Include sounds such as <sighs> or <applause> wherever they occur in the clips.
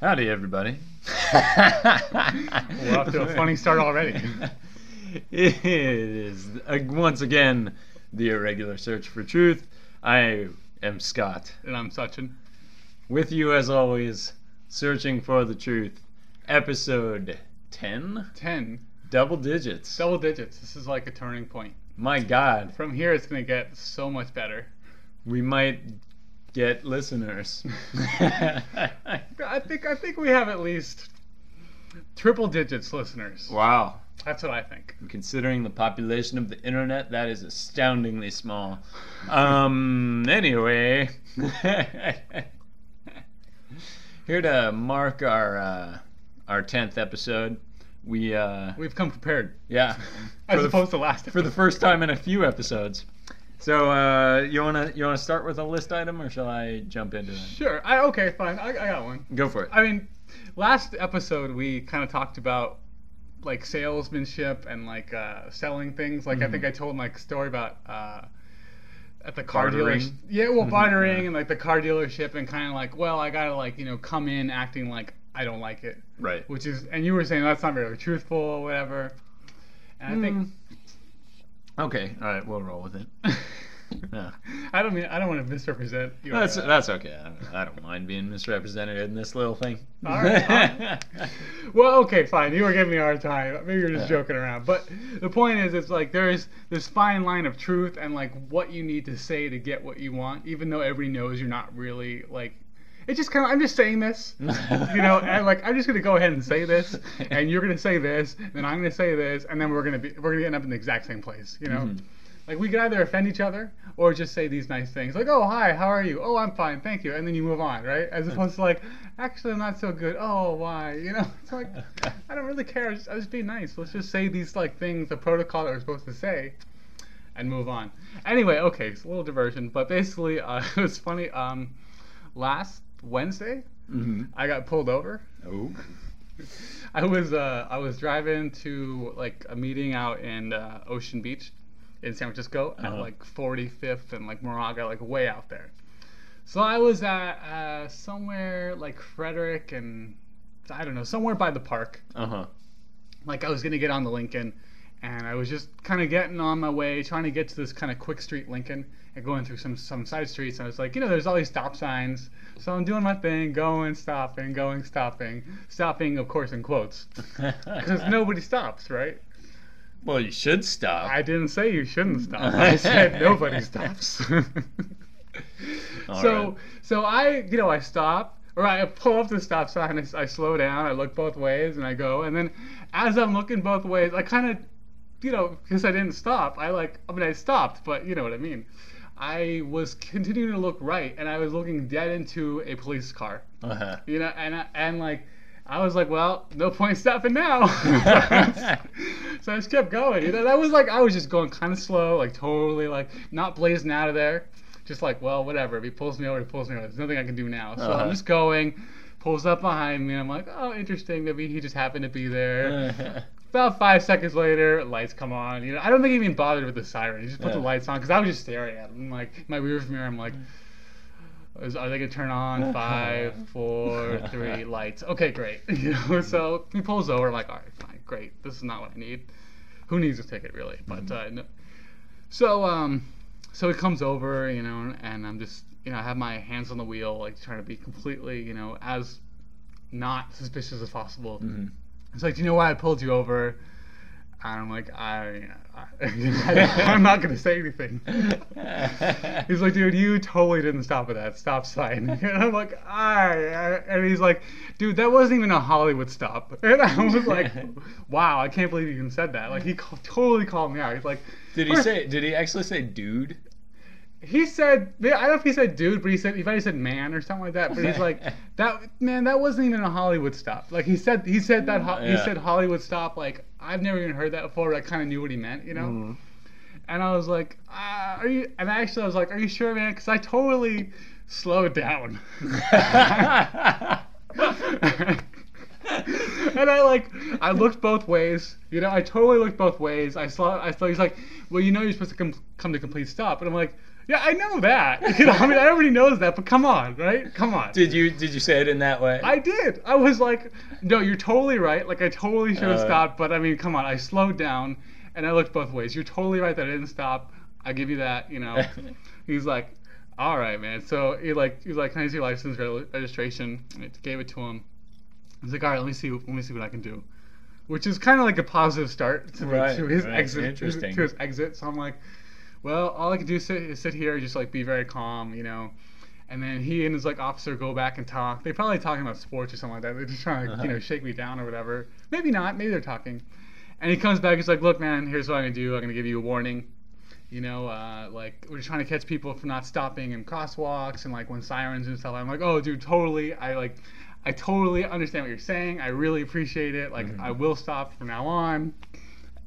Howdy, everybody. We're off to a funny start already. <laughs> It is uh, once again the irregular search for truth. I am Scott. And I'm Sachin. With you, as always, searching for the truth. Episode 10? 10. Double digits. Double digits. This is like a turning point. My God, From here, it's going to get so much better. we might get listeners. <laughs> I think I think we have at least triple digits listeners. wow. That's what I think. Considering the population of the internet, that is astoundingly small. Um, anyway, <laughs> here to mark our uh, our tenth episode, we uh, We've come prepared. yeah, <laughs> As opposed to last for the first time in a few episodes. So uh, you wanna you wanna start with a list item, or shall I jump into it? Sure. I, okay, fine. I, I got one. Go for it. I mean, last episode we kind of talked about like salesmanship and like uh, selling things. Like I Mhm. think I told my story about uh, at the car dealership. Yeah, well, Mhm, bartering yeah. and like the car dealership and kind of like, well, I gotta like you know come in acting like I don't like it, right. which is and you were saying that's not very truthful or whatever. And I think. Okay. All right. We'll roll with it. <laughs> Yeah. I don't mean I don't want to misrepresent. Your, That's uh, that's okay. I don't, I don't mind being misrepresented in this little thing. All right, <laughs> Well, okay, fine. You were giving me a hard time. Maybe you're just Yeah. joking around. But the point is, it's like there's this fine line of truth and like what you need to say to get what you want, even though everybody knows you're not really like. It's just kind of I'm just saying this, you know, <laughs> and like I'm just gonna go ahead and say this, and you're gonna say this, then I'm gonna say this, and then we're gonna be we're gonna end up in the exact same place, you know. Mhm. Like we could either offend each other or just say these nice things, like "Oh hi, how are you? Oh I'm fine, thank you," and then you move on, right? As opposed to like, "Actually I'm not so good." Oh why? You know, it's like <laughs> I don't really care. I just, I just be nice. Let's just say these like things, the protocol that we're supposed to say, and move on. Anyway, okay, it's a little diversion, but basically uh, <laughs> it was funny. Um, last Wednesday hmm I got pulled over. Oh. <laughs> I was uh, I was driving to like a meeting out in uh, Ocean Beach in San Francisco at Uh-huh. like 45th and like Moraga, like way out there. So I was at uh, somewhere like Frederick and I don't know, somewhere by the park. Uh huh. Like I was gonna get on the Lincoln, and I was just kind of getting on my way, trying to get to this kind of quick street Lincoln, and going through some some side streets. And I was like, you know, there's all these stop signs, so I'm doing my thing, going, stopping, going, stopping, stopping, of course, in quotes, <laughs> because nobody stops, right? Well, you should stop. I didn't say you shouldn't stop. <laughs> I said nobody stops. So right. so I you know I stop or I pull up the stop sign. I, I slow down. I look both ways and I go. And then as I'm looking both ways, I kind of you know because I didn't stop. I like I mean I stopped, but you know what I mean. I was continuing to look right, and I was looking dead into a police car. Uh-huh. You know, and I- and like I was like, well, no point stopping now. <laughs> <laughs> so I just kept going. You know, that was like I was just going kind of slow, like totally like not blazing out of there. Just like, well, whatever. If he pulls me over, he pulls me over. There's nothing I can do now. So Uh-huh. I'm just going. Pulls up behind me. I'm like, oh, interesting. Maybe he just happened to be there. <laughs> About five seconds later, lights come on. You know, I don't think he even bothered with the siren. He just put the lights on because I was just staring at him. Like my rearview mirror, I'm like, is, are they gonna turn on? Five, four, <laughs> three, lights. Okay, great. <laughs> You know, so he pulls over. I'm like, all right, fine, great. This is not what I need. Who needs a ticket really? But uh, no. so um, so he comes over, you know, and I'm just, you know, I have my hands on the wheel, like trying to be completely, you know, as not suspicious as possible. Mhm. It's like, do you know why I pulled you over? And I'm like, I, I <laughs> I'm not gonna say anything. He's like, dude, you totally didn't stop at that stop sign. <laughs> And I'm like, I, and he's like, dude, that wasn't even a Hollywood stop. <laughs> And I was like, wow, I can't believe you even said that. Like, he totally called me out. He's like, Did he say? Did he actually say, "Dude"? He said, I don't know if he said dude, but he said, he probably said man or something like that. But he's like, <laughs> that man, that wasn't even a Hollywood stop. Like he said, he said that ho- he said Hollywood stop. Like I've never even heard that before. But I kind of knew what he meant, you know. Mhm. And I was like, uh, are you? And actually, I was like, are you sure, man? Because I totally slowed down. <laughs> and I like, I looked both ways. You know, I totally looked both ways. I saw, I saw. He's like, well, you know, you're supposed to com- come to complete stop. And I'm like, Yeah, I know that. <laughs> You know, I mean, everybody knows that, but come on, right? Come on. Did you did you say it in that way? I did. I was like, no, you're totally right. Like, I totally should have Uh, stopped, but I mean, come on. I slowed down and I looked both ways. You're totally right that I didn't stop. I give you that, you know. <laughs> He's like, all right, man. So he like, he's like, can I see your license re- registration? And I gave it to him. He's like, all right, let me see, let me see what I can do. Which is kind of like a positive start to, Right, to his right. exit. Interesting. To his exit. So I'm like, well, all I can do is sit, is sit here, just like be very calm, you know. And then he and his like officer go back and talk. They're probably talking about sports or something like that. They're just trying to Uh-huh. you know shake me down or whatever. Maybe not. Maybe they're talking. And he comes back. He's like, "Look, man, here's what I'm gonna do. I'm gonna give you a warning. You know, uh, like we're just trying to catch people from not stopping in crosswalks and like when sirens and stuff." I'm like, "Oh, dude, totally. I like, I totally understand what you're saying. I really appreciate it. Like, Mhm. I will stop from now on."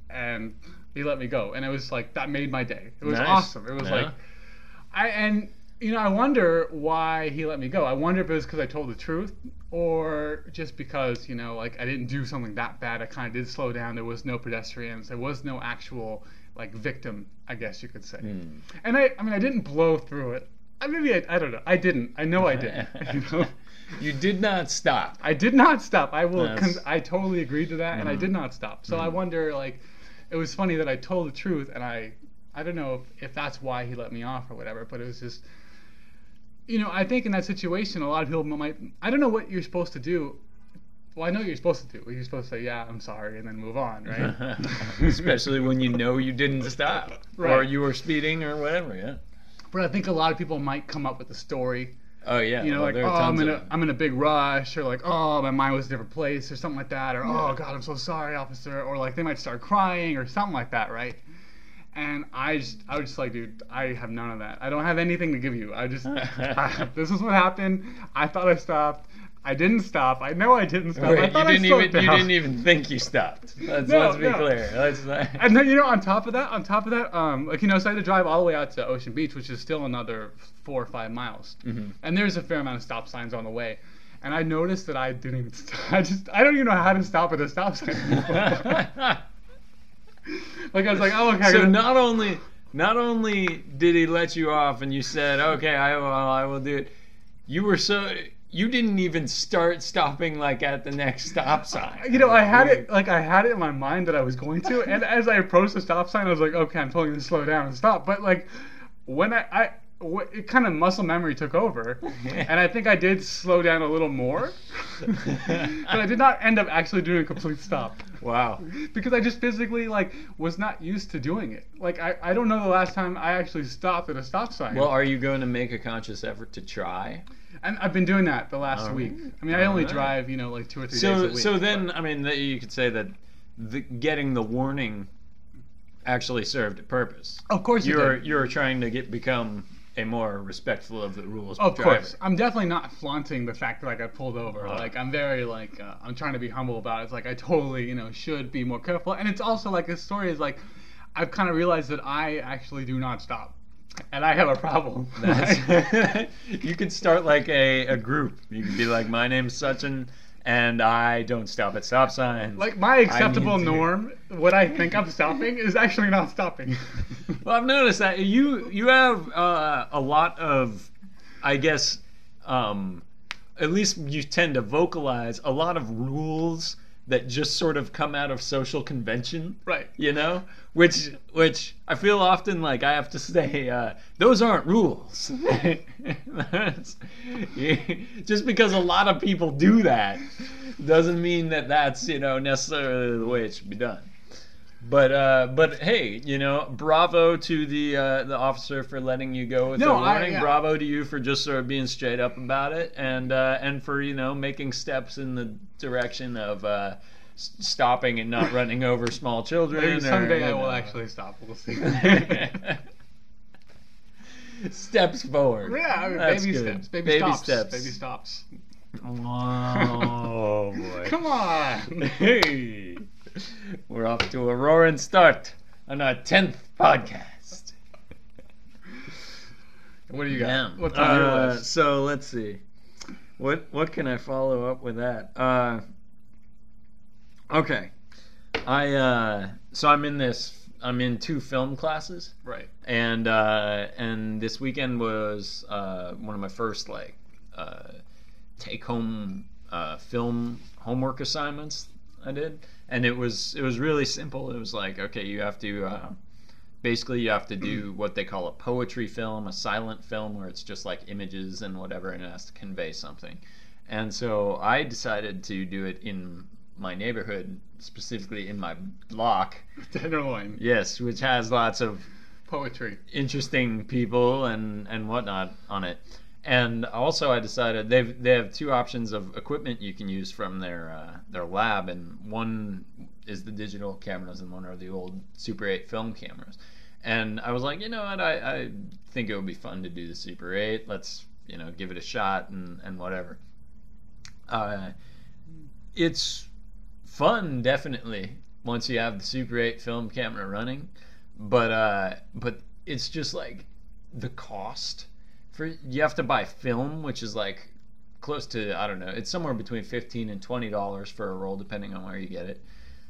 And he let me go, and it was like that made my day. It was Nice. awesome. It was Yeah. like, I and you know I wonder why he let me go. I wonder if it was because I told the truth, or just because you know like I didn't do something that bad. I kind of did slow down. There was no pedestrians. There was no actual like victim, I guess you could say. Hmm. And I, I mean, I didn't blow through it. I maybe I, I don't know. I didn't. I know I didn't. <laughs> you know. You did not stop. I did not stop. I will. Con- I totally agreed to that, and I Mhm. did not stop. So I Mhm. wonder, like, it was funny that I told the truth, and I, I don't know if, if that's why he let me off or whatever. But it was just, you know, I think in that situation, a lot of people might. I don't know what you're supposed to do. Well, I know what you're supposed to do. You're supposed to say, "Yeah, I'm sorry," and then move on, right? <laughs> Especially when you know you didn't stop, or you were speeding, or whatever. Yeah. but I think a lot of people might come up with a story Oh yeah. you know, well, like, oh, I'm in a, them. I'm in a big rush, or like, oh, my mind was a different place, or something like that, or oh God, I'm so sorry, officer, or like they might start crying or something like that, right? And I just, I was just like, dude, I have none of that. I don't have anything to give you. I just, I, <laughs> <laughs> this is what happened. I thought I stopped. I didn't stop. I know I didn't stop. I Wait, you thought I didn't slowed even you didn't even think you stopped. Let's, No, let's be no. clear. Let's. <laughs> And then you know, on top of that, on top of that, um, like you know, so I had to drive all the way out to Ocean Beach, which is still another four or five miles. Mhm. And there's a fair amount of stop signs on the way. And I noticed that I didn't even. <laughs> I just I don't even know how to stop at a stop sign. <laughs> like I was like, oh okay. So gotta- not only not only did he let you off, and you said, "Okay, I will, I will do it," you were so you didn't even start stopping like at the next stop sign. you know, I had it like I had it in my mind that I was going to, and as I approached the stop sign, I was like, okay, I'm totally gonna slow down and stop. But like when I, I it kind of muscle memory took over, <laughs> and I think I did slow down a little more, <laughs> but I did not end up actually doing a complete stop Wow. because I just physically like was not used to doing it. Like I, I don't know the last time I actually stopped at a stop sign. Well, are you going to make a conscious effort to try? And I've been doing that the last All week. right. I mean, I only right. drive you know like two or three days So a week. so then but- I mean that you could say that the, getting the warning actually served a purpose. of course you You're you're trying to get become a more respectful of the rules. Of driver. course, I'm definitely not flaunting the fact that I got pulled over. Uh-huh. Like I'm very like uh, I'm trying to be humble about it. It's like I totally you know should be more careful. And it's also like this story is like I've kind of realized that I actually do not stop, and I have a problem. <laughs> <laughs> You could start like a, a group. You could be like, my name's such and I don't stop at stop signs. like my acceptable norm, what I think I'm stopping is actually not stopping. <laughs> Well, I've noticed that you you have uh, a lot of, I guess, um, at least you tend to vocalize a lot of rules that just sort of come out of social convention. right. You know, which which I feel often like I have to say uh, those aren't rules. <laughs> <laughs> Just because a lot of people do that doesn't mean that that's you know necessarily the way it should be done. But uh, but hey, you know, bravo to the uh, the officer for letting you go with No, the I- yeah. Bravo to you for just sort of being straight up about it, and uh, and for you know making steps in the direction of uh, stopping and not running over small children. Maybe someday I will know. actually stop. We'll see. <laughs> steps forward. yeah, I mean, baby good. steps. Baby, Baby stops. steps. Baby stops. Oh boy. <laughs> Come on. Hey, we're off to a roaring start on our tenth podcast. What do you got? Yeah. What's on your Uh, list? So let's see. What what can I follow up with that? Uh, okay. I uh, so I'm in this I'm in two film classes, Right. and uh, and this weekend was uh, one of my first like uh, take home uh, film homework assignments I did, and it was it was really simple. It was like okay, you have to uh, basically you have to do <clears throat> what they call a poetry film, a silent film where it's just like images and whatever, and it has to convey something. And so I decided to do it in my neighborhood, specifically in my block. <laughs> Tenderloin. Yes, which has lots of Poetry. interesting people and and whatnot on it. And also, I decided they've they have two options of equipment you can use from their uh, their lab, and one is the digital cameras, and one are the old Super 8 film cameras. And I was like, you know what, I, I think it would be fun to do the Super 8. Let's you know give it a shot and and whatever. Uh, it's fun, definitely, once you have the Super 8 film camera running but uh but it's just like the cost for you have to buy film which is like close to i don't know it's somewhere between 15 and 20 dollars for a roll depending on where you get it.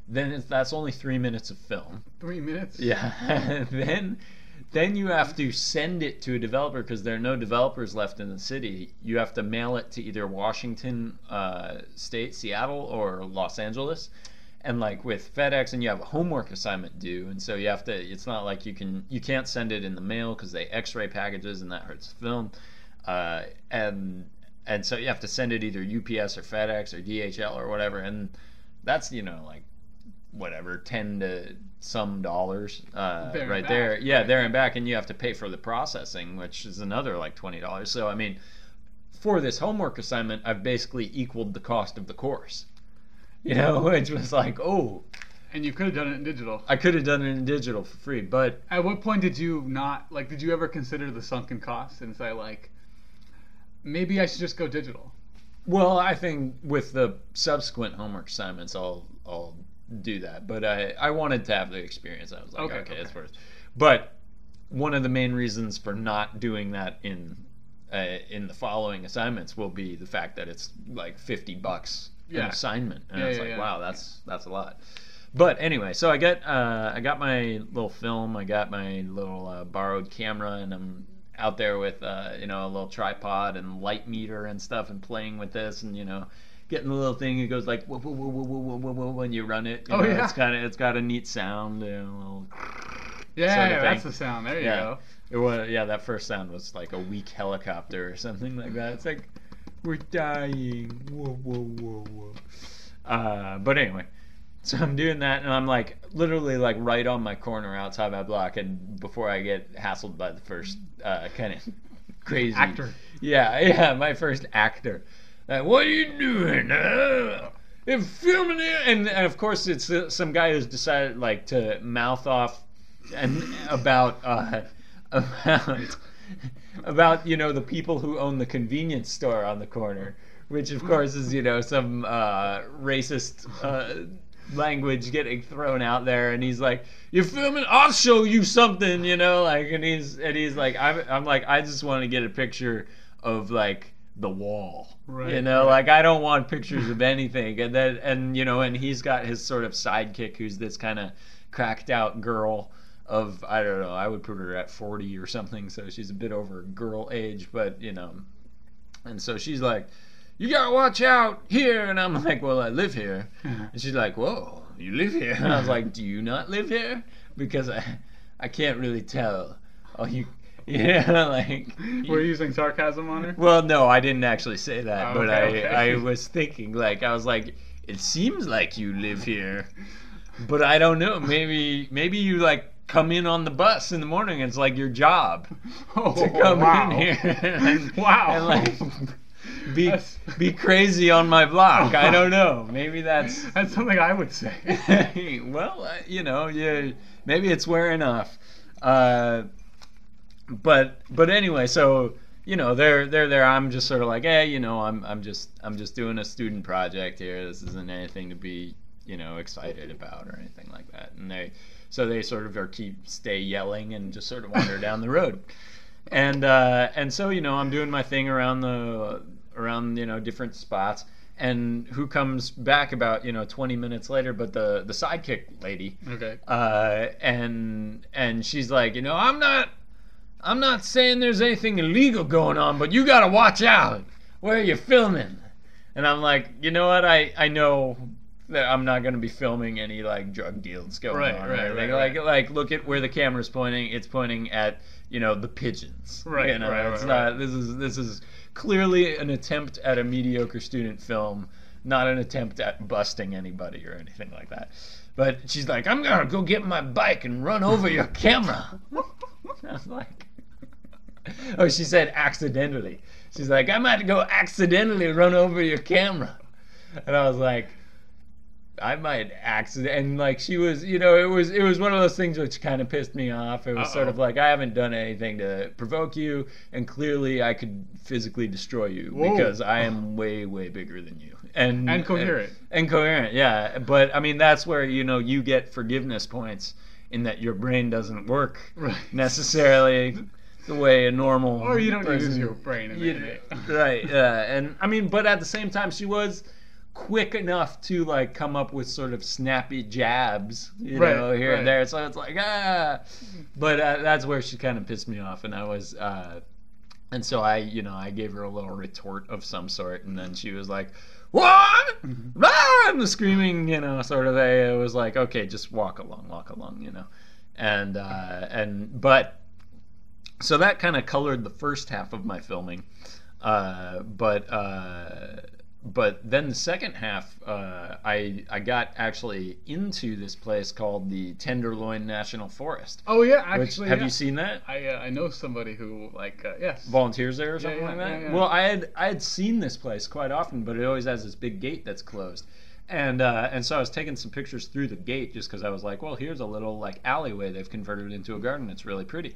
Then it's, that's only three minutes of film. Three minutes. yeah. <laughs> Then then you have to send it to a developer because there are no developers left in the city. You have to mail it to either washington uh, state seattle or los angeles and like with FedEx, and you have a homework assignment due, and so you have to. It's not like you can you can't send it in the mail because they X-ray packages, and that hurts the film. Uh, and and so you have to send it either UPS or FedEx or DHL or whatever, and that's you know like whatever ten to some dollars uh, right there. Yeah, right. there and back, and you have to pay for the processing, which is another like twenty dollars. So I mean, for this homework assignment, I've basically equaled the cost of the course. <laughs> You know, which was like, oh, And you could have done it in digital. I could have done it in digital for free, but At what point did you not like? Did you ever consider the sunken cost and say like, maybe I should just go digital? well, I think with the subsequent homework assignments, I'll I'll do that. But I I wanted to have the experience. I was like, Okay, okay, it's okay. worth. But one of the main reasons for not doing that in uh, in the following assignments will be the fact that it's like fifty bucks yeah. an assignment. And yeah, it's yeah, like, yeah. wow, that's that's a lot. But anyway, so I got uh, I got my little film, I got my little uh, borrowed camera, and I'm out there with uh, you know a little tripod and light meter and stuff, and playing with this, and you know getting the little thing It goes like whoa whoa whoa whoa whoa whoa whoa when you run it. You oh know, yeah, it's kind of it's got a neat sound. You know, <laughs> yeah, sort of yeah that's the sound. There you yeah. go. It was yeah, that first sound was like a weak helicopter or something like that. It's like we're dying. Whoa, whoa, whoa, whoa. Uh, but anyway, so I'm doing that, and I'm like literally like right on my corner outside my block, and before I get hassled by the first uh, kind of <laughs> crazy Actor. Yeah, <laughs> yeah, my first actor. Uh, what are you doing? Uh, you're filming it, and, and of course it's uh, some guy who's decided like to mouth off and about uh, <laughs> about about you know the people who own the convenience store on the corner, which of course is you know some uh, racist uh, language getting thrown out there, and he's like, "You're filming? I'll show you something," you know, like, and he's and he's like, I'm I'm like, I just want to get a picture of like the wall. Right, you know, right. like I don't want pictures of anything. And then and you know, and he's got his sort of sidekick who's this kind of cracked out girl of I don't know, I would put her at 40 or something, so she's a bit over girl age, but you know. And so she's like, "You got to watch out here." And I'm <laughs> like, "Well, I live here." Uh-huh. And she's like, "Whoa, you live here?" And I was like, "Do you not live here?" Because I I can't really tell. Oh, you <laughs> yeah, like Were you using sarcasm on her? well, no, I didn't actually say that, Oh, but okay, I, okay. I was thinking, like, I was like, it seems like you live here, but I don't know. Maybe, maybe you like come in on the bus in the morning. It's like your job <laughs> Oh, to come wow. in here <laughs> and, Wow. and like be That's- be crazy on my block. I don't know. Maybe that's <laughs> That's something I would say. well, uh, you know, yeah, maybe it's wearing off. Uh, but but anyway, so you know, they're they're there. I'm just sort of like, hey, you know, I'm I'm just I'm just doing a student project here. This isn't anything to be you know excited about or anything like that. And they so they sort of are keep stay yelling and just sort of wander down the road. And uh, and so you know, I'm doing my thing around the around you know different spots. And who comes back about you know 20 minutes later? But the the sidekick lady, Okay. uh, and and she's like, you know, I'm not, I'm not saying there's anything illegal going on, but you gotta watch out. Where are you filming? And I'm like, you know what? I I know that I'm not gonna be filming any like drug deals going Right, on. or right, anything. right, like right. like look at where the camera's pointing. It's pointing at you know the pigeons. Right, You know, right, it's right, not. right. This is this is clearly an attempt at a mediocre student film, not an attempt at busting anybody or anything like that. But she's like, I'm gonna go get my bike and run over your <laughs> camera. <laughs> I was like, <laughs> oh, she said accidentally. She's like, I might go accidentally run over your camera. And I was like, I might accident and like she was, you know, it was it was one of those things which kind of pissed me off. It was sort Uh-oh. of like I haven't done anything to provoke you, and clearly I could physically destroy you Whoa. because I am <sighs> way way bigger than you and And coherent. and, coherent. Yeah, but I mean that's where you know you get forgiveness points in that your brain doesn't work Right. necessarily <laughs> the way a normal Or you don't use your brain in you- <laughs> right yeah and i mean but at the same time she was quick enough to like come up with sort of snappy jabs you Right, know here right. and there. So it's like ah. But uh, that's where she kind of pissed me off and i was uh and so i you know i gave her a little retort of some sort and then she was like what? Ah! and the screaming you know sort of a it was like okay just walk along walk along you know. And uh and but so that kind of colored the first half of my filming. Uh, but uh, but then the second half uh, I I got actually into this place called the Tenderloin National Forest. Oh yeah, Which, actually. have yeah. you seen that? I uh, I know somebody who like uh, yes. Volunteers there or something yeah, like that. yeah, yeah. Well, I had I had seen this place quite often, but it always has this big gate that's closed. And uh, and so I was taking some pictures through the gate just because I was like, well, here's a little like alleyway they've converted into a garden. It's really pretty.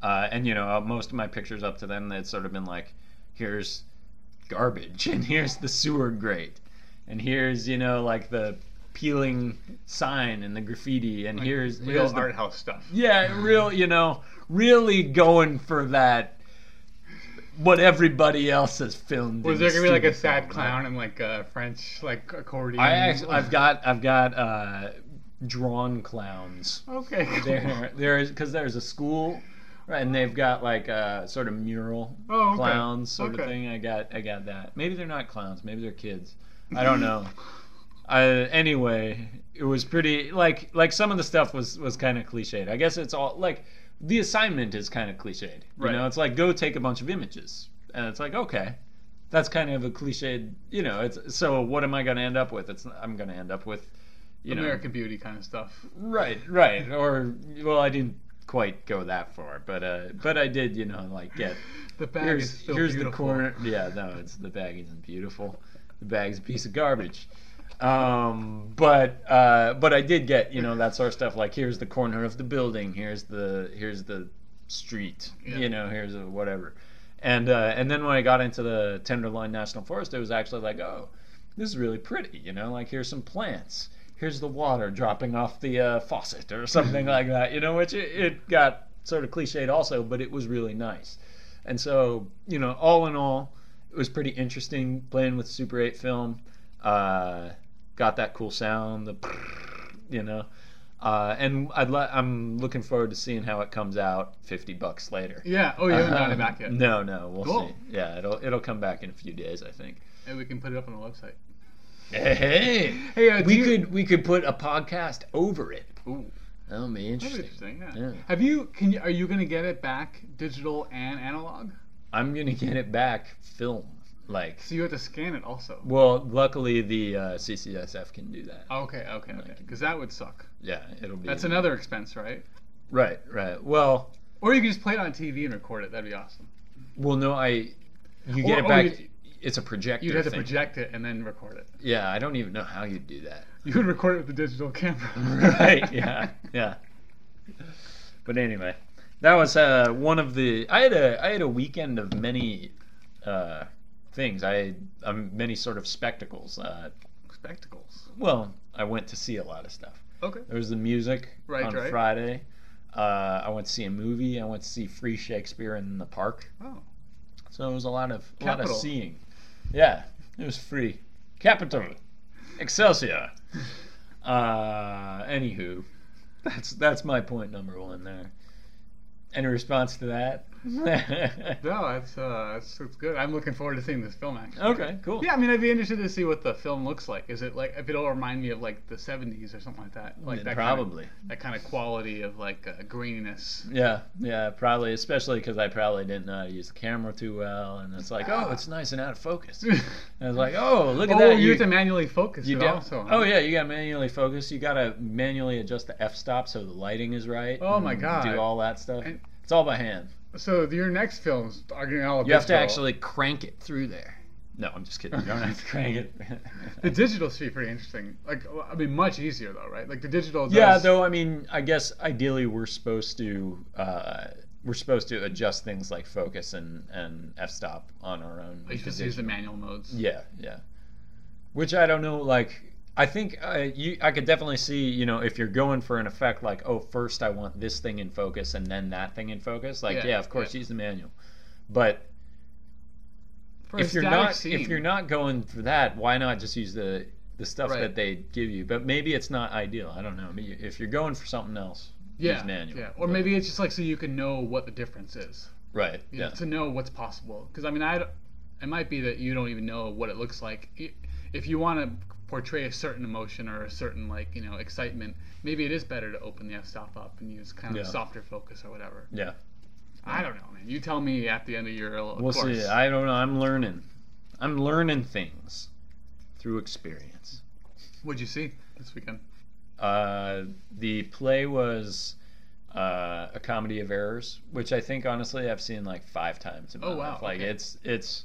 Uh, and you know, most of my pictures up to then, it's sort of been like, here's garbage, and here's the sewer grate, and here's you know like the peeling sign and the graffiti, and Like, here's real here's the art house stuff. yeah, real, you know, really going for that. What everybody else has filmed. Was there gonna be like a sad film, clown and like a French like accordion? I actually, I've got, I've got uh, drawn clowns. Okay. <laughs> cool. There, there is because there's a school, right, and they've got like a sort of mural Oh, okay. clowns sort of thing. I got, I got that. Maybe they're not clowns. Maybe they're kids. I don't know. <laughs> I, anyway, it was pretty like like some of the stuff was was kind of cliched. I guess it's all like the assignment is kind of cliched. You Right. know, it's like go take a bunch of images, and it's like okay, that's kind of a cliched. You know, it's so what am I going to end up with? It's I'm going to end up with, you know, American Beauty kind of stuff. Right, right. Or well, I didn't quite go that far, but uh, but I did, you know, like get <laughs> The bag here's is still here's beautiful. the corner. Yeah, no, it's the bag isn't beautiful. The bag's a piece of garbage. Um, but uh, but I did get you know that sort of stuff. Like here's the corner of the building. Here's the here's the street. Yeah. You know, here's a whatever. And uh, and then when I got into the Tenderloin National Forest, it was actually like, oh, this is really pretty. You know, like here's some plants. Here's the water dropping off the uh, faucet or something <laughs> like that. You know, which it, it got sort of cliched also, but it was really nice. And so, you know, all in all, it was pretty interesting playing with Super 8 film. Uh, got that cool sound, the <laughs> you know. Uh, and I'd le- I'm looking forward to seeing how it comes out 50 bucks later. Yeah. Oh, you haven't gotten Uh, it back yet. No, no, we'll Cool. see. Yeah, it'll it'll come back in a few days, I think. And we can put it up on the website. Hey, Hey, uh, we you- could we could put a podcast over it. Ooh, That'll be interesting. interesting. Yeah. Yeah. Have you? Can you? Are you gonna get it back, digital and analog? I'm gonna get it back film. Like, So you have to scan it also. well, luckily the uh, CCSF can do that. Okay, okay, okay. Because that would suck. Yeah, it'll be. That's another expense, right? Right, right. Well, Or you can just play it on TV and record it. That'd be awesome. well, no, I. You Or- get it back. It's a projector. You'd have to thing. project it and then record it. Yeah, I don't even know how you'd do that. You would record it with the digital camera. <laughs> right. Yeah. Yeah. But anyway, that was uh, one of the. I had a I had a weekend of many uh, things. I had um, many sort of spectacles. Uh, Spectacles. well, I went to see a lot of stuff. Okay. There was the music Right, on right. Friday. Uh, I went to see a movie. I went to see Free Shakespeare in the park. Oh. So it was a lot of a lot of seeing. Yeah, it was free. Capital. Excelsior. Uh, anywho, that's that's my point number one there. Any response to that? <laughs> No, that's uh, that's, that's good. I'm looking forward to seeing this film actually. okay, cool. Yeah, I mean, I'd be interested to see what the film looks like. Is it like if it'll remind me of like the '70s or something like that? Like that probably. kind of, that kind of quality of like uh, graininess. Yeah, yeah, probably, especially because I probably didn't know how to use the camera too well, and it's like, oh, it's nice and out of focus. <laughs> I was like, oh, look at oh, that. you have to manually focus you do- also. Oh yeah, you got to manually focus. You got to manually adjust the f-stop so the lighting is right. Oh, my God. Do all that stuff. And- it's all by hand. So your next films are getting all about. You have to actually crank it through there. No, I'm just kidding. <laughs> You don't have to crank it. <laughs> The digital should be pretty interesting. Like, I mean, much easier though, right? Like the digital. Does, yeah, though I mean, I guess ideally we're supposed to uh, we're supposed to adjust things like focus and and f-stop on our own. You with just use the manual modes. Yeah, yeah. Which I don't know. Like, I think uh, you, I could definitely see. You know, if you're going for an effect, like, oh, first I want this thing in focus and then that thing in focus. Like, Yeah, yeah, of course, yeah. use the manual. But For if you're not scene, if you're not going for that, why not just use the the stuff Right. that they give you? But maybe it's not ideal. I don't know. If you're going for something else, yeah, use manual. yeah, or But- maybe it's just like so you can know what the difference is. right. you know, Yeah. to know what's possible. Because I mean, I it might be that you don't even know what it looks like. I- If you want to portray a certain emotion or a certain like you know excitement, maybe it is better to open the f-stop up and use kind of Yeah. softer focus or whatever. Yeah. I don't know, man. You tell me at the end of your We'll course. see. I don't know. I'm learning. I'm learning things through experience. What'd you see this weekend? Uh, the play was uh, a comedy of errors, which I think honestly I've seen like five times in my Oh, wow, life. Like okay. it's it's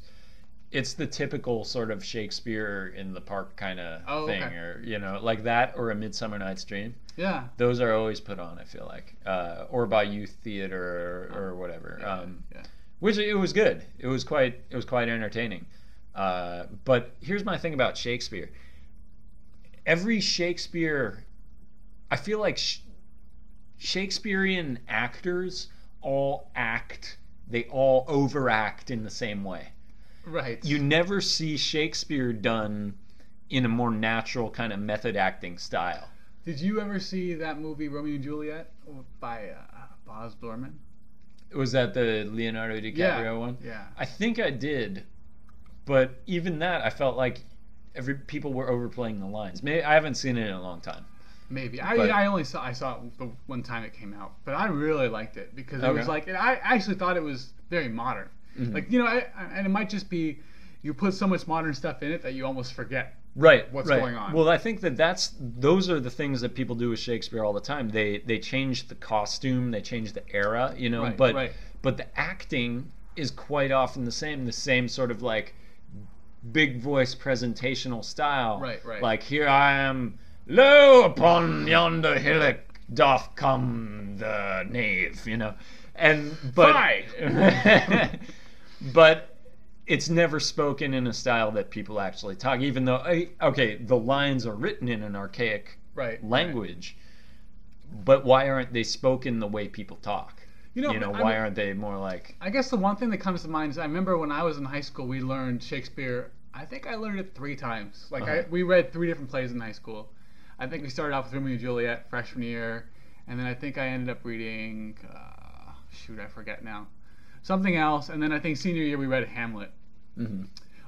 it's the typical sort of Shakespeare in the park kind of Oh, thing, okay. or you know, like that, or a Midsummer Night's Dream. Yeah. Those are always put on. I feel like, uh, or by youth theater or, or whatever. Yeah, um, yeah. which it was good. It was quite it was quite entertaining. Uh, but here's my thing about Shakespeare. Every Shakespeare, I feel like sh- Shakespearean actors all act. They all overact in the same way. Right. You never see Shakespeare done in a more natural kind of method acting style. Did you ever see that movie Romeo and Juliet by uh, Boz Dorman? Was that the Leonardo DiCaprio Yeah. one? Yeah. I think I did, but even that, I felt like every people were overplaying the lines. Maybe I haven't seen it in a long time. Maybe I, But- I only saw I saw it the one time it came out, but I really liked it because it was like I actually thought it was very modern. Mhm. Like you know, I, I- and it might just be you put so much modern stuff in it that you almost forget. Right. What's right. going on. Well, I think that that's those are the things that people do with Shakespeare all the time. They they change the costume, they change the era, you know, Right, but right. but the acting is quite often the same, the same sort of like big voice presentational style. Right, right. Like here I am, lo upon yonder hillock doth come the knave, you know, and but <laughs> but it's never spoken in a style that people actually talk. Even though, okay, the lines are written in an archaic Right. language, but why aren't they spoken the way people talk? You know, you know, why mean- aren't they more like? I guess the one thing that comes to mind is I remember when I was in high school, we learned Shakespeare. I think I learned it three times. Like Uh-huh. we read three different plays in high school. I think we started off with Romeo and Juliet freshman year, and then I think I ended up reading. Uh, shoot, I forget now. Something else, and then I think senior year we read Hamlet. Mhm.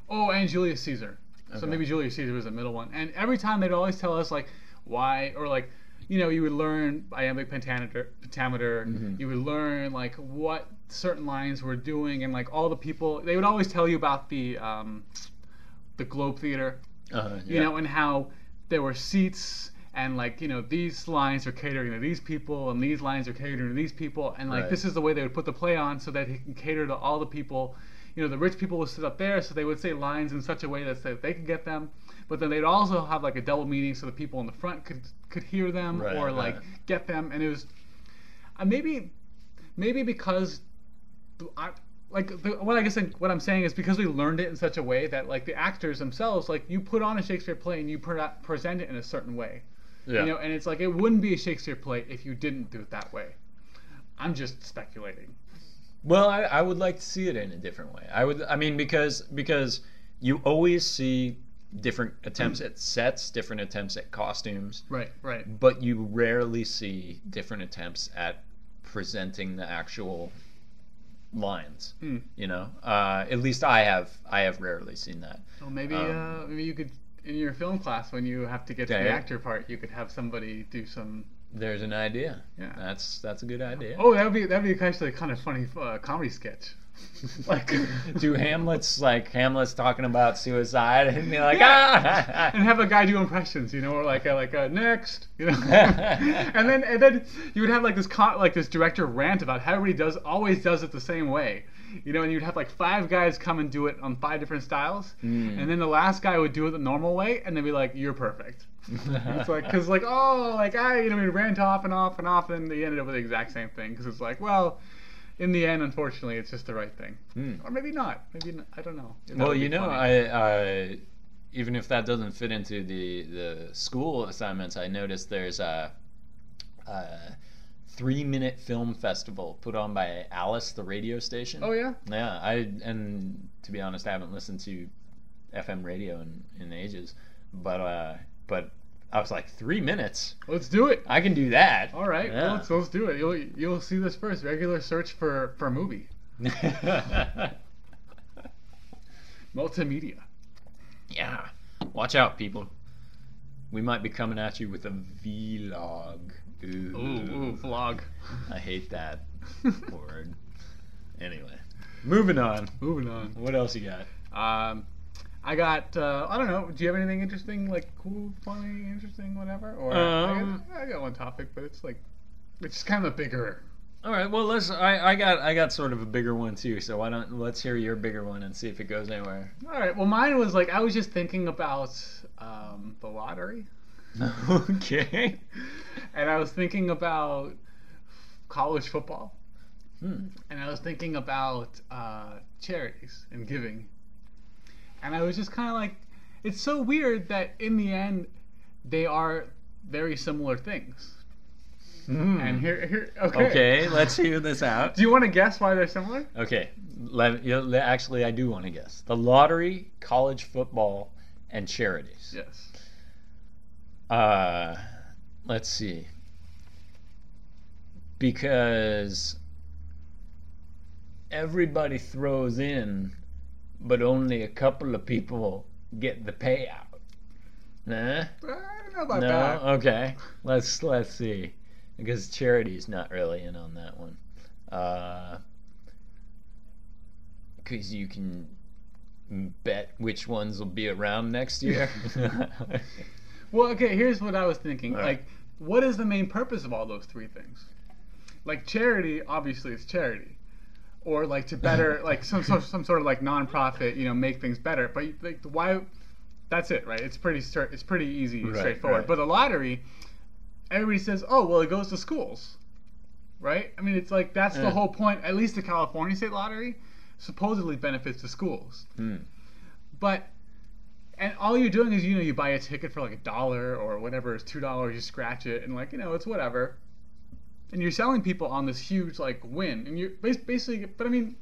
Oh, and Julius Caesar. So maybe Julius Caesar was the middle one. And every time they'd always tell us like why or like you know you would learn iambic pentameter, pentameter. Mhm. You would learn like what certain lines were doing and like all the people. They would always tell you about the um, the Globe Theater, Uh, you know, and how there were seats. And like you know, these lines are catering to these people, and these lines are catering to these people, and like Right. this is the way they would put the play on, so that he can cater to all the people you know, the rich people would sit up there, so they would say lines in such a way that they, they could get them. But then they'd also have like a double meaning, so the people in the front could could hear them Right, or like right. get them. And it was uh, maybe maybe because I, like the, what I guess what I'm saying is because we learned it in such a way that like the actors themselves, like you put on a Shakespeare play and you pre- present it in a certain way. Yeah. You know, and it's like it wouldn't be a Shakespeare play if you didn't do it that way. I'm just speculating. Well, I, I would like to see it in a different way. I would. I mean, because because you always see different attempts at sets, different attempts at costumes, Right, right. but you rarely see different attempts at presenting the actual lines. Hmm. You know, uh, at least I have. I have rarely seen that. Well, maybe Um, uh, maybe you could in your film class when you have to get to the actor part, you could have somebody do some. There's an idea. Yeah. That's that's a good idea. Oh, that would be that would be actually kind of funny uh, comedy sketch. <laughs> like do Hamlet's like Hamlet's talking about suicide and be like Yeah. ah <laughs> and have a guy do impressions, you know, or like a, like a next, you know, <laughs> and then and then you would have like this con- like this director rant about how everybody does always does it the same way, you know, and you'd have like five guys come and do it on five different styles, Mm. and then the last guy would do it the normal way, and they'd be like, "You're perfect." <laughs> It's like because like oh like I you know we rant off and off and off, and they ended up with the exact same thing because it's like well. In the end, unfortunately, it's just the right thing, Hmm. or maybe not. Maybe not, I don't know. That Well, you know, funny. I, I even if that doesn't fit into the the school assignments, I noticed there's a, a three minute film festival put on by Alice, the radio station. oh yeah, Yeah, I and to be honest, I haven't listened to FM radio in, in ages, but uh, but I was like three minutes. let's do it. I can do that. All right, Yeah. well, let's, let's do it. You'll you'll see this first. Regular search for for movie <laughs> multimedia. yeah. Watch out, people. We might be coming at you with a vlog. Ooh, Ooh, ooh, vlog. I hate that <laughs> word. Anyway, moving on. Moving on. What else you got? Um, I got. Uh, I don't know. Do you have anything interesting, like cool, funny, interesting, whatever? Or Um, I, got, I got one topic, but it's like it's kind of a bigger. All right. Well, let's. I, I got I got sort of a bigger one too. So why don't let's hear your bigger one and see if it goes anywhere. All right. Well, mine was like I was just thinking about um, the lottery, <laughs> okay. and I was thinking about college football. Hmm. and I was thinking about uh, charities and giving, and I was just kind of like, it's so weird that in the end, they are very similar things. Hmm. And here, here, okay. Okay. Let's hear this out. Do you want to guess why they're similar? Okay. Let, you know, actually, I do want to guess. The lottery, college football, and charities. Yes. Uh, let's see. Because everybody throws in, but only a couple of people get the payout. Nah? I don't know about No. that. Okay. Let's let's see. Because charity's not really in on that one. Uh, because you can bet which ones will be around next year. <laughs> <laughs> Well, okay. Here's what I was thinking. Right. Like, what is the main purpose of all those three things? Like charity, obviously, is charity. Or like to better, <laughs> like some, some some sort of like nonprofit, you know, make things better. But like, why? That's it, right? It's pretty. It's pretty easy, Right, straightforward. right. But the lottery, everybody says, oh, well, it goes to schools, right? I mean, it's like that's the whole point. At least the California state lottery supposedly benefits the schools, Hmm. but and all you're doing is you know you buy a ticket for like a dollar or whatever it's two dollars you scratch it and like you know it's whatever and you're selling people on this huge like win and you're basically but i mean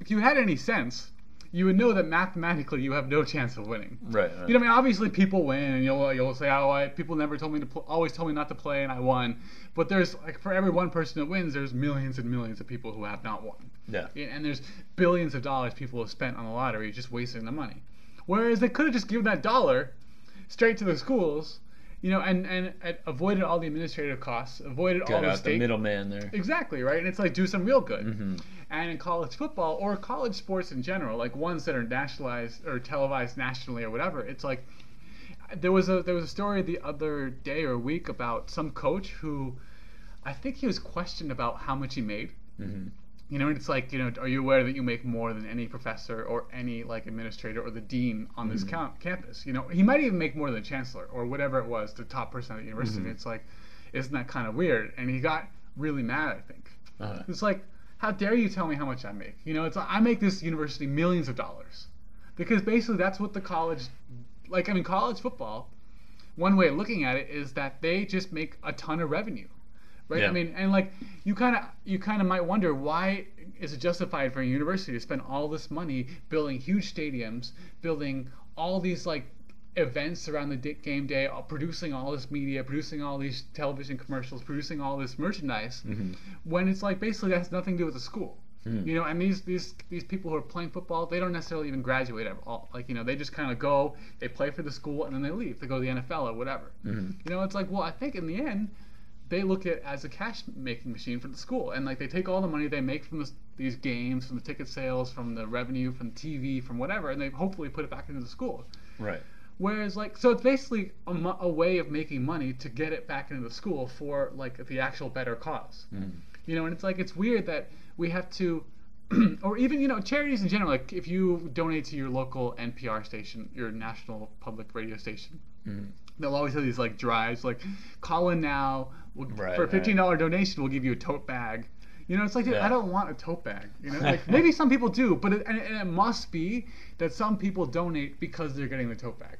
if you had any sense you would know that mathematically you have no chance of winning Right. right. you know, I mean, obviously people win, and you'll you'll say, "Oh, I, people never told me to, pl- always told me not to play, and I won." But there's like for every one person that wins, there's millions and millions of people who have not won. yeah. Yeah, and there's billions of dollars people have spent on the lottery just wasting the money. Whereas they could have just given that dollar straight to the schools, you know, and, and, and avoided all the administrative costs, avoided all Got the out the state. middleman there. Exactly, right? And it's like do some real good. hmm And in college football or college sports in general, like ones that are nationalized or televised nationally or whatever, it's like there was a there was a story the other day or week about some coach who I think he was questioned about how much he made. hmm You know, and it's like, you know, are you aware that you make more than any professor or any like administrator or the dean on this Mm-hmm. cam- campus? You know, he might even make more than the chancellor or whatever it was, the top person at the university. Mhm. It's like, isn't that kind of weird? And he got really mad. I think Uh-huh. it's like, how dare you tell me how much I make? You know, it's like, I make this university millions of dollars because basically that's what the college, like I mean, college football. One way of looking at it is that they just make a ton of revenue right? Yeah. I mean, and like you kind of you kind of might wonder why is it justified for a university to spend all this money building huge stadiums, building all these like events around the game day, uh, producing all this media, producing all these television commercials, producing all this merchandise, mm-hmm. when it's like basically that has nothing to do with the school. Hmm. You know, and these these these people who are playing football, they don't necessarily even graduate at all. Like you know, they just kind of go, they play for the school, and then they leave. They go to the NFL or whatever. Mm-hmm. You know, it's like, well, I think in the end, they look at it as a cash making machine for the school, and like they take all the money they make from this, these games, from the ticket sales, from the revenue, from TV, from whatever, and they hopefully put it back into the school. Right. Whereas, like, so it's basically a, mo- a way of making money to get it back into the school for like the actual better cause. Mm. You know, and it's like it's weird that we have to, <clears throat> or even you know, charities in general. Like, if you donate to your local NPR station, your national public radio station, mm. They'll always have these like drives, like, call in now. We'll, Right, for a fifteen dollar donation, we'll give you a tote bag. You know, it's like dude, Yeah. I don't want a tote bag. You know, <laughs> like maybe some people do, but it, and, and it must be that some people donate because they're getting the tote bag.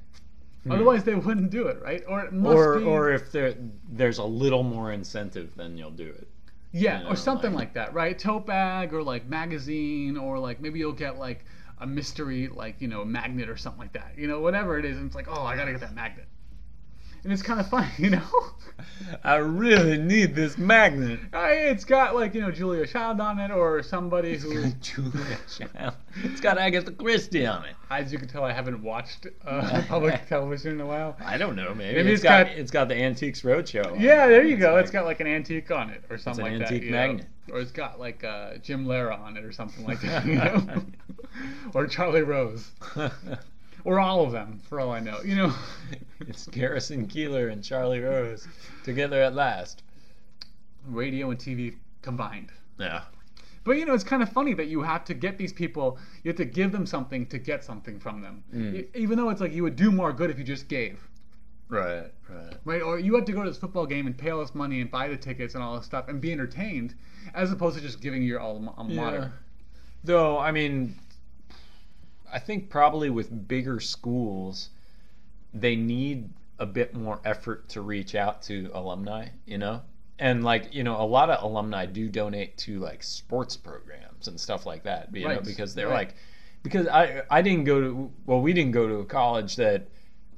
Hmm. Otherwise, they wouldn't do it, right? Or it must Or be, or if there there's a little more incentive, then you'll do it. yeah, you or something like- like that, right? Tote bag or like magazine or like maybe you'll get like a mystery like you know magnet or something like that. You know, whatever it is, and it's like, oh, I gotta get that magnet, and it's kind of funny, <laughs> you know. I really need this magnet. Hey, it's got like you know Julia Child on it or somebody who, <laughs> Julia Child. It's got Agatha Christie on it. as you can tell, I haven't watched uh, <laughs> public television in a while. I don't know. Maybe, Maybe it's it's got, got- it's got the Antiques Roadshow. Yeah, it. there you go. like- it's got like an antique on it or something like that. you know? magnet. Or it's got like uh, Jim Lehrer on it or something like that. You know? or Charlie Rose. Or all of them, for all I know. You know, <laughs> it's Garrison Keillor and Charlie Rose together at last. radio and TV combined. Yeah. But you know, it's kind of funny that you have to get these people, you have to give them something to get something from them. Mm. Even though it's like you would do more good if you just gave. Right. Right. Right? Or you have to go to this football game and pay all this money and buy the tickets and all this stuff and be entertained, as opposed to just giving your alma alma mater. Though I mean, I think probably with bigger schools, they need a bit more effort to reach out to alumni. You know, and like you know, a lot of alumni do donate to like sports programs and stuff like that. You know, because they're right. like, because I I didn't go to well, we didn't go to a college that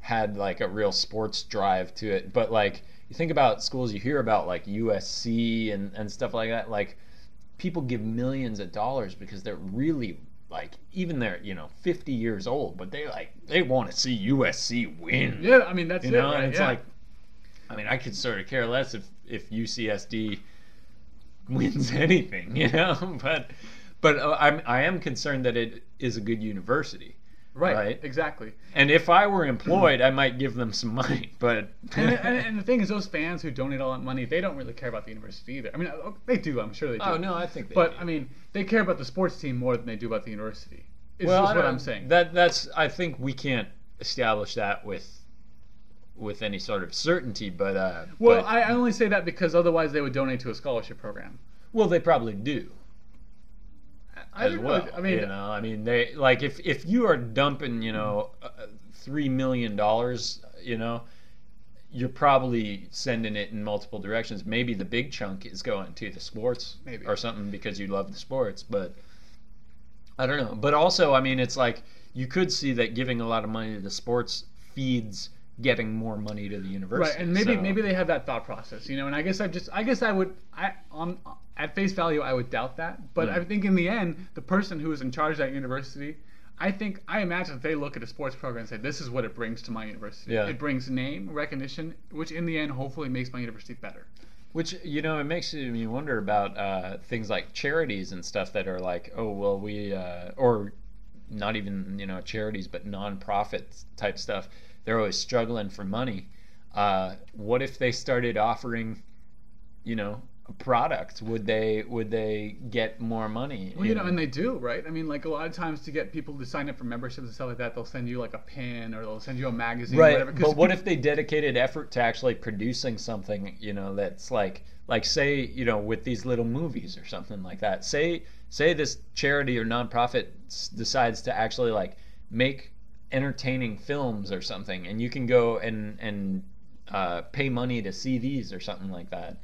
had like a real sports drive to it, but like. You think about schools you hear about like USC and, and stuff like that. Like people give millions of dollars because they're really like even they're you know 50 years old but they like they want to see USC win Yeah, I mean that's you it. know right? and it's yeah. like I mean I could sort of care less if if UCSD <laughs> wins anything <laughs> you know but but uh, I'm I am concerned that it is a good university right, right. exactly. and if I were employed I might give them some money <laughs> but and, and, and the thing is, those fans who donate all that money, they don't really care about the university either. I mean, uh, they do. I'm sure they do. oh no I think they But do. I mean, they care about the sports team more than they do about the university. Is well, just I what I'm saying. That that's I think we can't establish that with with any sort of certainty, but uh, well, but- I, I only say that because otherwise they would donate to a scholarship program. well, they probably do I as well. I mean, you know, I mean, they like if if you are dumping, you know, uh, three million dollars, you know. You're probably sending it in multiple directions. Maybe the big chunk is going to the sports Maybe. or something because you love the sports, but I don't know. But also, I mean, it's like you could see that giving a lot of money to the sports feeds getting more money to the university. right, and maybe So- maybe they have that thought process, you know. And I guess I just I guess I would I on at face value I would doubt that, but Yeah. I think in the end the person who is in charge of that university. I think I imagine they look at a sports program and say, "This is what it brings to my university. Yeah. It brings name recognition, which in the end hopefully makes my university better." Which you know, it makes me wonder about uh, things like charities and stuff that are like, oh well, we uh, or not even you know charities, but nonprofit type stuff. They're always struggling for money. Uh, what if they started offering, you know, product? Would they would they get more money? Well, you know, and they do, right? I mean, like a lot of times to get people to sign up for memberships and stuff like that, they'll send you like a pin or they'll send you a magazine, or right whatever. but what peop- if they dedicated effort to actually producing something you know that's like like say you know with these little movies or something like that say say this charity or nonprofit s- decides to actually like make entertaining films or something and you can go and and uh, pay money to see these or something like that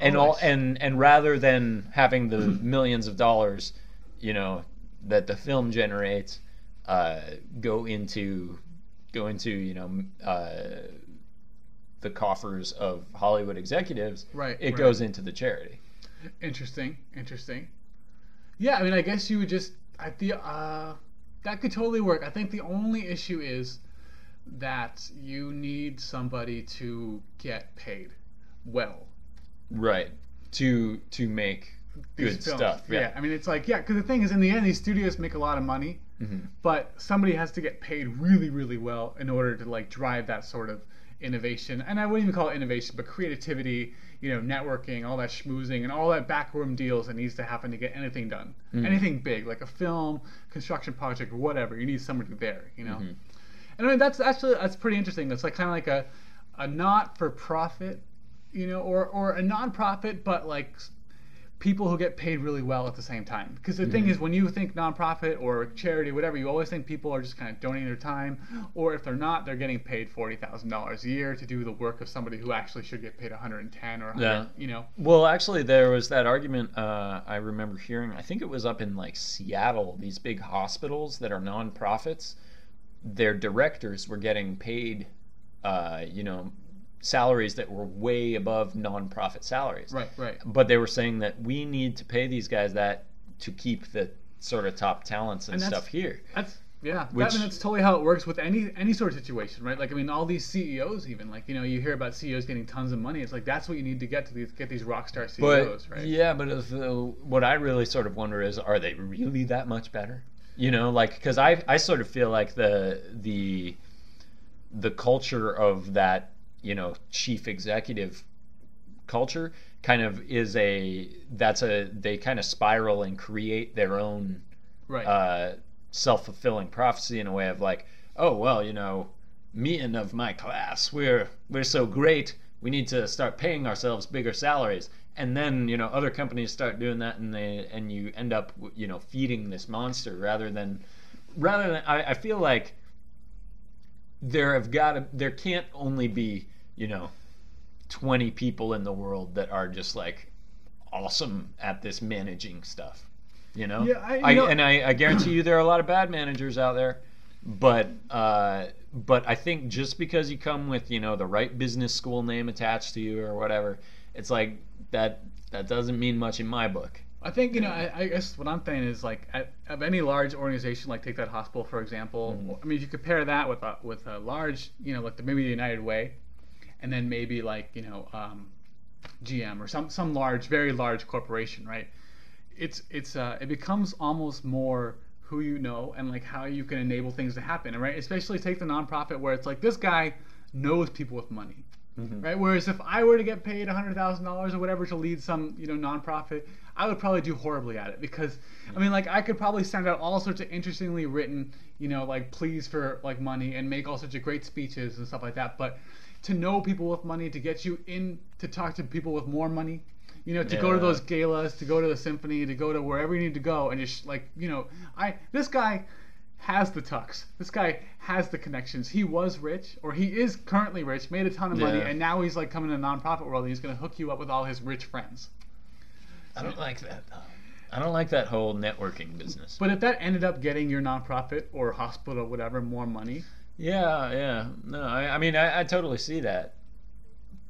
and Oh, all and and rather than having the <clears throat> millions of dollars, you know, that the film generates, uh, go into go into you know uh, the coffers of Hollywood executives, Right, It right. goes into the charity. Interesting, interesting. Yeah, I mean, I guess you would just. I feel uh, that could totally work. I think the only issue is that you need somebody to get paid well. Right. To to make These good films. stuff. Yeah. I mean, it's like yeah, because the thing is, in the end, these studios make a lot of money, Mhm. but somebody has to get paid really, really well in order to like drive that sort of innovation. And I wouldn't even call it innovation, but creativity, you know, networking, all that schmoozing, and all that backroom deals that needs to happen to get anything done, Mhm. anything big, like a film, construction project, or whatever. You need somebody there, you know. Mhm. And I mean, that's actually that's pretty interesting. It's like kind of like a a not for profit, you know, or or a non-profit, but like people who get paid really well at the same time. Because the thing Mhm. is, when you think nonprofit or charity, whatever, you always think people are just kind of donating their time, or if they're not, they're getting paid forty thousand dollars a year to do the work of somebody who actually should get paid one hundred and ten or 100, Yeah. you know. Well, actually, there was that argument uh, I remember hearing. I think it was up in like Seattle. These big hospitals that are nonprofits, their directors were getting paid, uh, you know, salaries that were way above nonprofit salaries. Right, right. But they were saying that we need to pay these guys that to keep the sort of top talents and, And stuff here. That's yeah. Which- I mean, that's totally how it works with any any sort of situation, right? Like, I mean, all these CEOs, even like you know, you hear about CEOs getting tons of money. It's like that's what you need to get to these get these rock star But CEOs, right? yeah, but if, uh, what I really sort of wonder is, are they really that much better? You know, like because I I sort of feel like the the the culture of that you know chief executive culture kind of is a that's a they kind of spiral and create their own Right. uh, self-fulfilling prophecy in a way of like, oh well, you know, me and of my class, we're we're so great, we need to start paying ourselves bigger salaries, and then you know other companies start doing that, and they and you end up you know feeding this monster rather than rather than I, I feel like there have got to there can't only be you know 20 people in the world that are just like awesome at this managing stuff you know Yeah, I- you I, know- and I, I guarantee you there are a lot of bad managers out there but uh, but I think just because you come with you know the right business school name attached to you or whatever it's like that that doesn't mean much in my book I think you know. I, I guess what I'm saying is like at, of any large organization, like take that hospital for example. Mhm. I mean, if you compare that with a, with a large, you know, like the, maybe the United Way, and then maybe like you know um, GM or some some large, very large corporation, right? It's it's uh, it becomes almost more who you know and like how you can enable things to happen, right? Especially take the nonprofit where it's like this guy knows people with money right? Whereas if I were to get paid hundred thousand dollars or whatever to lead some you know nonprofit, I would probably do horribly at it because I mean like I could probably send out all sorts of interestingly written you know like pleas for like money and make all sorts of great speeches and stuff like that, but to know people with money to get you in to talk to people with more money. You know, to go to those galas, to go to the symphony, to go to wherever you need to go, and just like you know, I this guy has the tux. This guy has the connections. He was rich, or he is currently rich, made a ton of money, Yeah. and now he's like coming to the nonprofit world and he's going to hook you up with all his rich friends. I don't like that though. I don't like that whole networking business. But if that ended up getting your nonprofit or hospital, whatever, more money, Yeah, yeah. No, I, I mean, I, I totally see that.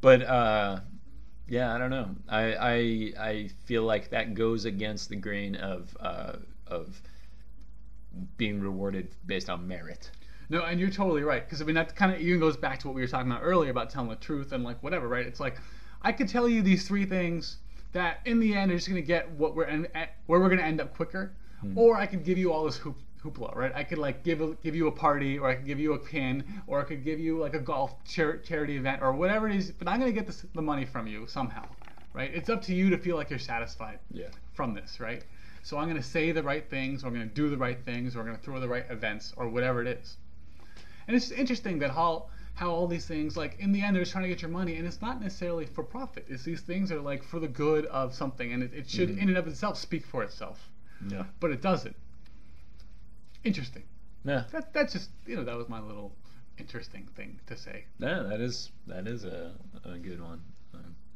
But, uh, yeah, I don't know. I, I, I feel like that goes against the grain of, uh, of being rewarded based on merit. no, and you're totally right because I mean that kind of even goes back to what we were talking about earlier about telling the truth and like whatever, right? It's like I could tell you these three things that in the end are just going to get what we're en- eh, where we're going to end up quicker, or I could give you all this hoop hoopla, right? I could like give a, give you a party, or I could give you a pin, or I could give you like a golf char- charity event, or whatever it is. But I'm going to get this, the money from you somehow, right? It's up to you to feel like you're satisfied Yeah. from this, right? So I'm going to say the right things, or I'm going to do the right things, or I'm going to throw the right events, or whatever it is. And it's interesting that how how all these things, like in the end, they're just trying to get your money, and it's not necessarily for profit. It's these things are like for the good of something, and it, it should, mm-hmm. in and of itself, speak for itself. Yeah. But it doesn't. Interesting. Yeah. That that's just you know that was my little interesting thing to say. Yeah, that is that is a, a good one.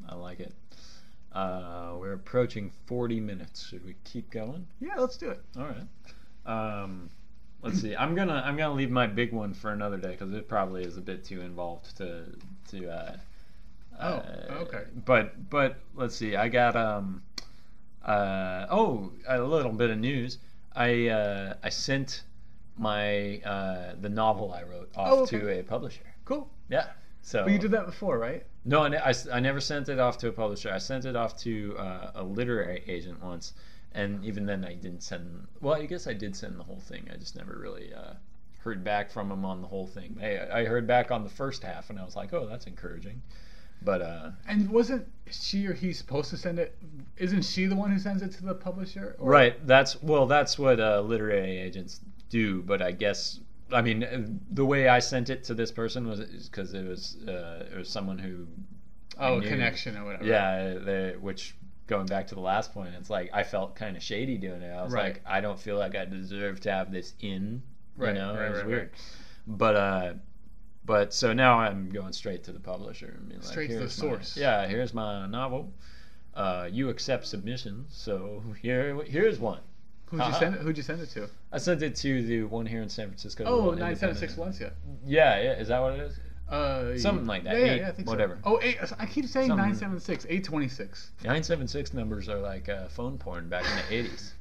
I like it. Uh, we're approaching 40 minutes. Should we keep going? Yeah, let's do it. All right. Um, let's see. I'm gonna I'm gonna leave my big one for another day because it probably is a bit too involved to to. Uh, Oh, uh, okay. But but let's see. I got um. Uh, oh, a little bit of news. I uh, I sent my uh, the novel I wrote off Oh, okay. to a publisher. Cool. Yeah. So But you did that before, right? no, I, ne- I I never sent it off to a publisher. I sent it off to uh, a literary agent once, and even then I didn't send. Well, I guess I did send the whole thing. I just never really uh, heard back from him on the whole thing. I, I heard back on the first half, and I was like, oh, that's encouraging. But uh, And wasn't she or he supposed to send it? Isn't she the one who sends it to the publisher? Or- right, that's well, that's what uh, literary agents do. But I guess. I mean, uh, the way I sent it to this person was because it was uh, it was someone who Oh, connection or whatever. Yeah, they, which going back to the last point, it's like I felt kind of shady doing it. I was Right. like, I don't feel like I deserve to have this in. You Right, know, right, it was right, weird. right. But uh, but so now I'm going straight to the publisher and being like, Straight to the "Here's my- source." yeah, here's my novel. Uh, you accept submissions, so here here's one. Who'd you Uh-huh. send it? Who'd you send it to? I sent it to the one here in San Francisco. Oh, one 976. Valencia. Yeah, yeah. Is that what it is? Uh, Something like that. Yeah, yeah, Eight, yeah, I think whatever. So. Oh, eight, I keep saying Something- 976, 826. 976 numbers are like uh, phone porn back in the 80s.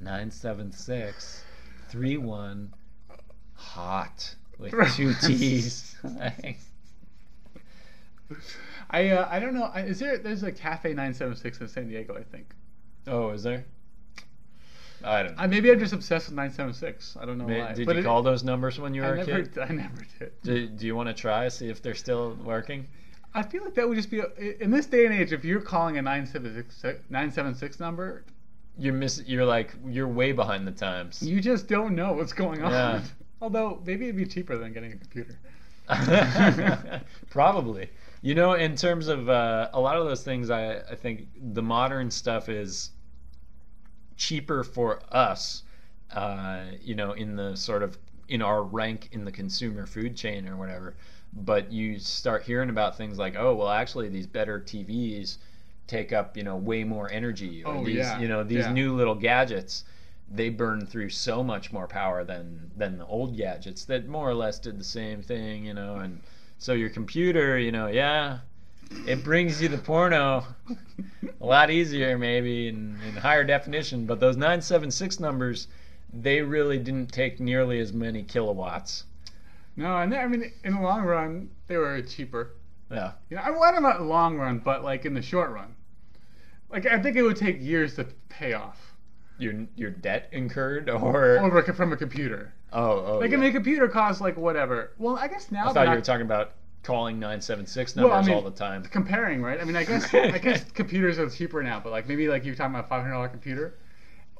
976 31 hot with two <laughs> T's. <laughs> I uh, I don't know. Is there? There's a cafe 976 in San Diego, I think. oh, is there? I don't know. I, maybe I'm just obsessed with 976. I don't know Ma- why. Did But you it- call those numbers when you were I a never, kid? I never did. Do, do you want to try see if they're still working? I feel like that would just be a, in this day and age. If you're calling a 976, 976 number, You're miss. You're like you're way behind the times. you just don't know what's going on. Yeah. <laughs> Although maybe it'd be cheaper than getting a computer. <laughs> Probably. You know, in terms of uh, a lot of those things, I, I think the modern stuff is cheaper for us, uh, you know, in the sort of in our rank in the consumer food chain or whatever. But you start hearing about things like, oh, well, actually, these better TVs take up, you know, way more energy. Or Oh, these, yeah. you know, these Yeah. new little gadgets they burn through so much more power than than the old gadgets that more or less did the same thing, you know. And so your computer, you know, yeah, it brings you the porno a lot easier, maybe in, in higher definition. But those 976 numbers, they really didn't take nearly as many kilowatts. No, and I mean, in the long run, they were cheaper. Yeah. You know, I well, I don't know long run, but like in the short run, like I think it would take years to pay off Your your debt incurred, <laughs> or over from a computer. oh oh. Like yeah. I mean, a computer costs like whatever. Well, I guess now I thought you not were talking about calling 976 Well, numbers I mean, all the time. comparing, right? I mean, I guess I guess <laughs> computers are cheaper now, but like maybe like you're talking about a five hundred dollar computer,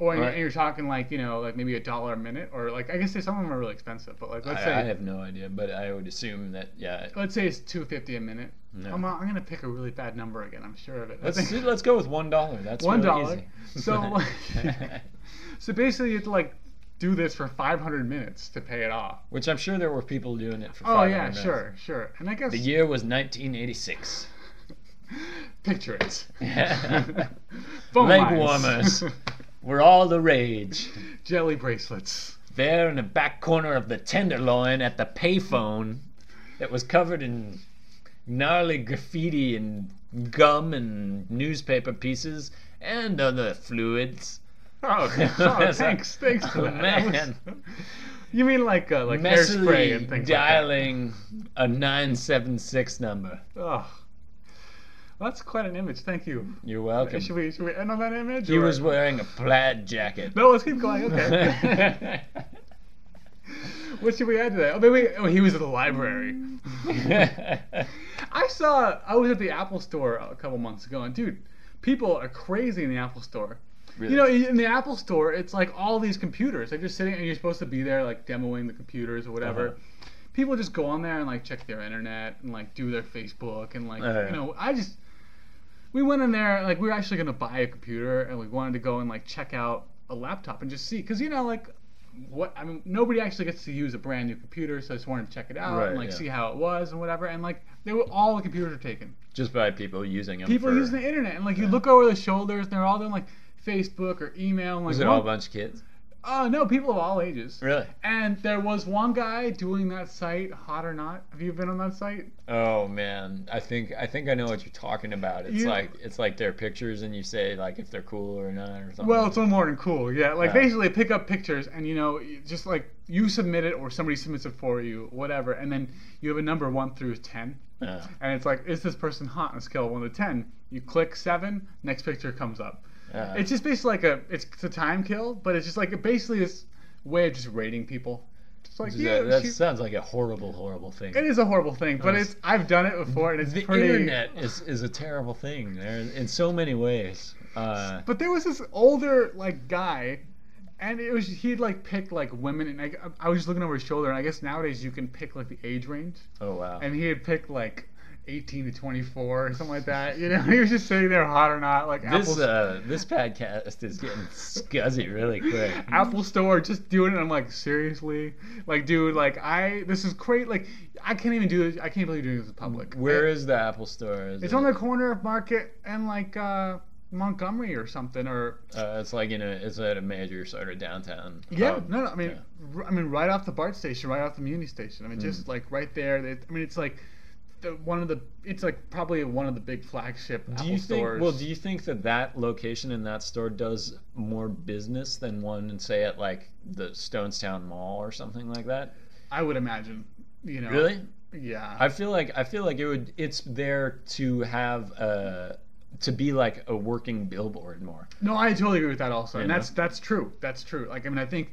or Right. and you're talking like you know like maybe a dollar a minute, or like I guess some of them are really expensive, but like let's I, say I have no idea, but I would assume that yeah. let's say it's two fifty a minute. No. I'm, I'm gonna pick a really bad number again. I'm sure of it. Let's let's go with one dollar. That's One really dollar. easy. <laughs> So, <laughs> <laughs> so basically, you have to like do this for 500 minutes to pay it off. Which I'm sure there were people doing it for. Oh 500 yeah, minutes. sure, sure. And I guess The year was 1986. picture it. Leg warmers were all the rage. jelly bracelets. There in the back corner of the Tenderloin at the payphone that was covered in gnarly graffiti and gum and newspaper pieces and other fluids. Oh, <laughs> oh thanks, thanks for that. Man. <laughs> you mean like uh, like hairspray and things dialing a 976 number. Oh, that's quite an image. Thank you. You're welcome. Should we should we end on that image? He or- was wearing a plaid jacket. No, let's keep going. Okay. <laughs> what should we add to that? Oh, maybe oh, he was at the library. <laughs> I saw. I was at the Apple store a couple months ago, and dude, people are crazy in the Apple store. Really? You know, in the Apple store, it's like all these computers. They're just sitting, and you're supposed to be there, like demoing the computers or whatever. Uh-huh. People just go on there and like check their internet and like do their Facebook and like yeah. you know, I just we went in there like we were actually gonna buy a computer and we wanted to go and like check out a laptop and just see because you know like what I mean, nobody actually gets to use a brand new computer, so I just wanted to check it out Right, and like yeah. see how it was and whatever. And like, they were all the computers are taken. Just by people using them. People for, using the internet, and like you look over the shoulders, and they're all doing like Facebook or email. And, like, Was it all a bunch of kids? Oh no, people of all ages. Really? And there was one guy doing that site, hot or not. Have you been on that site? Oh man, I think I think I know what you're talking about. It's You- like it's like their pictures, and you say like if they're cool or not or something. Well, it's a little more than cool. Yeah, like Yeah. basically pick up pictures and you know just like you submit it or somebody submits it for you, whatever, and then you have a number one through ten, Yeah. and it's like is this person hot on a scale of one to ten? You click seven, next picture comes up. Yeah. It's just basically like a it's, it's a time kill, but it's just like a, basically this way of just rating people. Just like That- yeah, that she- sounds like a horrible, horrible thing. it is a horrible thing, but Yes. it's I've done it before and it's the pretty. internet is, is a terrible thing. There in so many ways. Uh, But there was this older like guy, and it was he'd like pick like women, and I, I was just looking over his shoulder, and I guess nowadays you can pick like the age range, oh wow. and he had picked like. 18 to 24 or something like that. You know, <laughs> he was just sitting there hot or not, like this Apple, uh, this podcast is getting scuzzy really quick. Apple Store just doing it. I'm like, seriously? Like, dude, like I this is great. Like, I can't even do it. I can't believe doing this in public. Where is the Apple Store? Is it's it- on the corner of Market and like uh Montgomery or something or Uh, it's like in a it's at a major sort of downtown. Yeah, hub. no, no. I mean, Yeah. r- I mean, right off the BART station, right off the Muni station. I mean, Mm. just like right there. I mean, it's like the, one of the. It's like probably one of the big flagship Do Apple you think? stores. Well, do you think that that location in that store does more business than one, say, at like the Stonestown Mall or something like that? I would imagine. You know. Really? Yeah. I feel like I feel like it would. It's there to have a to be like a working billboard more. no, I totally agree with that also, You and know? that's that's true. That's true. Like, I mean, I think.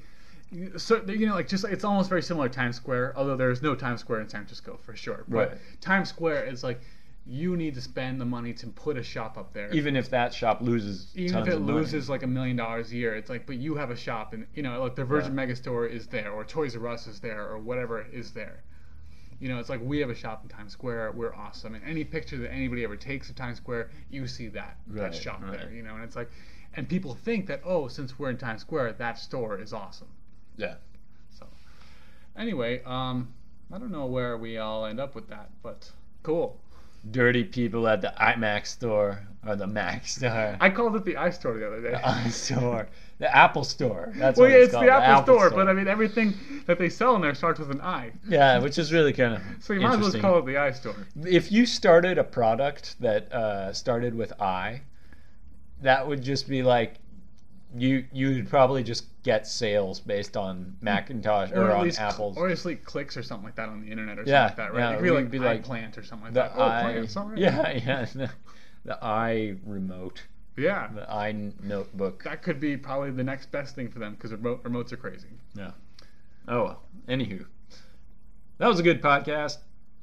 So you know, like just it's almost very similar to Times Square, although there's no Times Square in San Francisco for sure. But Right. Times Square is like you need to spend the money to put a shop up there. Even if that shop loses even tons if it of money. loses like a million dollars a year, it's like, but you have a shop, and you know, like the Virgin Yeah. Megastore is there, or Toys R Us is there, or whatever is there. You know, it's like we have a shop in Times Square. We're awesome, and any picture that anybody ever takes of Times Square, you see that Right, that shop right. there. You know, and it's like, and people think that oh, since we're in Times Square, that store is awesome. Yeah. So, anyway, um, I don't know where we all end up with that, but cool. Dirty people at the iMac store or the Mac store. I called it the iStore the other day. the iStore. The Apple Store. That's what it's called. Well, what yeah, it's, it's called. the Apple, store, but I mean everything that they sell in there starts with an I. yeah, which is really kind of So you might as well just call it the iStore. if you started a product that uh, started with I, that would just be like you you'd probably just get sales based on mm-hmm. Macintosh or, at on Apple's. or least like clicks or something like that on the internet or Yeah, something like that, right? it It'd be like be like plant or something like that. Oh, i plants, all right. <laughs> yeah yeah the, the i remote yeah. the i notebook That could be probably the next best thing for them because remote, remotes are crazy. yeah oh well anywho that was a good podcast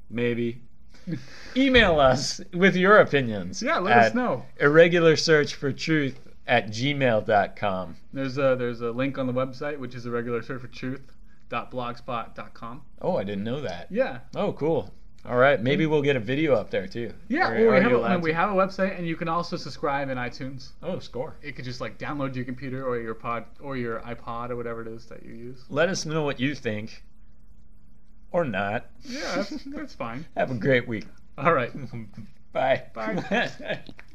maybe <laughs> email us with your opinions Yeah, let us know. irregular search for truth at gmail.com There's a there's a link on the website which is a regular search for truth.blogspot.com. oh i didn't know that Yeah. oh cool all right maybe we'll get a video up there too Yeah, well, we, have a, we have a website, and you can also subscribe in iTunes. oh score It could just like download to your computer or your pod or your iPod or whatever it is that you use. let us know what you think or not Yeah, that's, that's fine. <laughs> have a great week All right. <laughs> Bye. Bye. <laughs>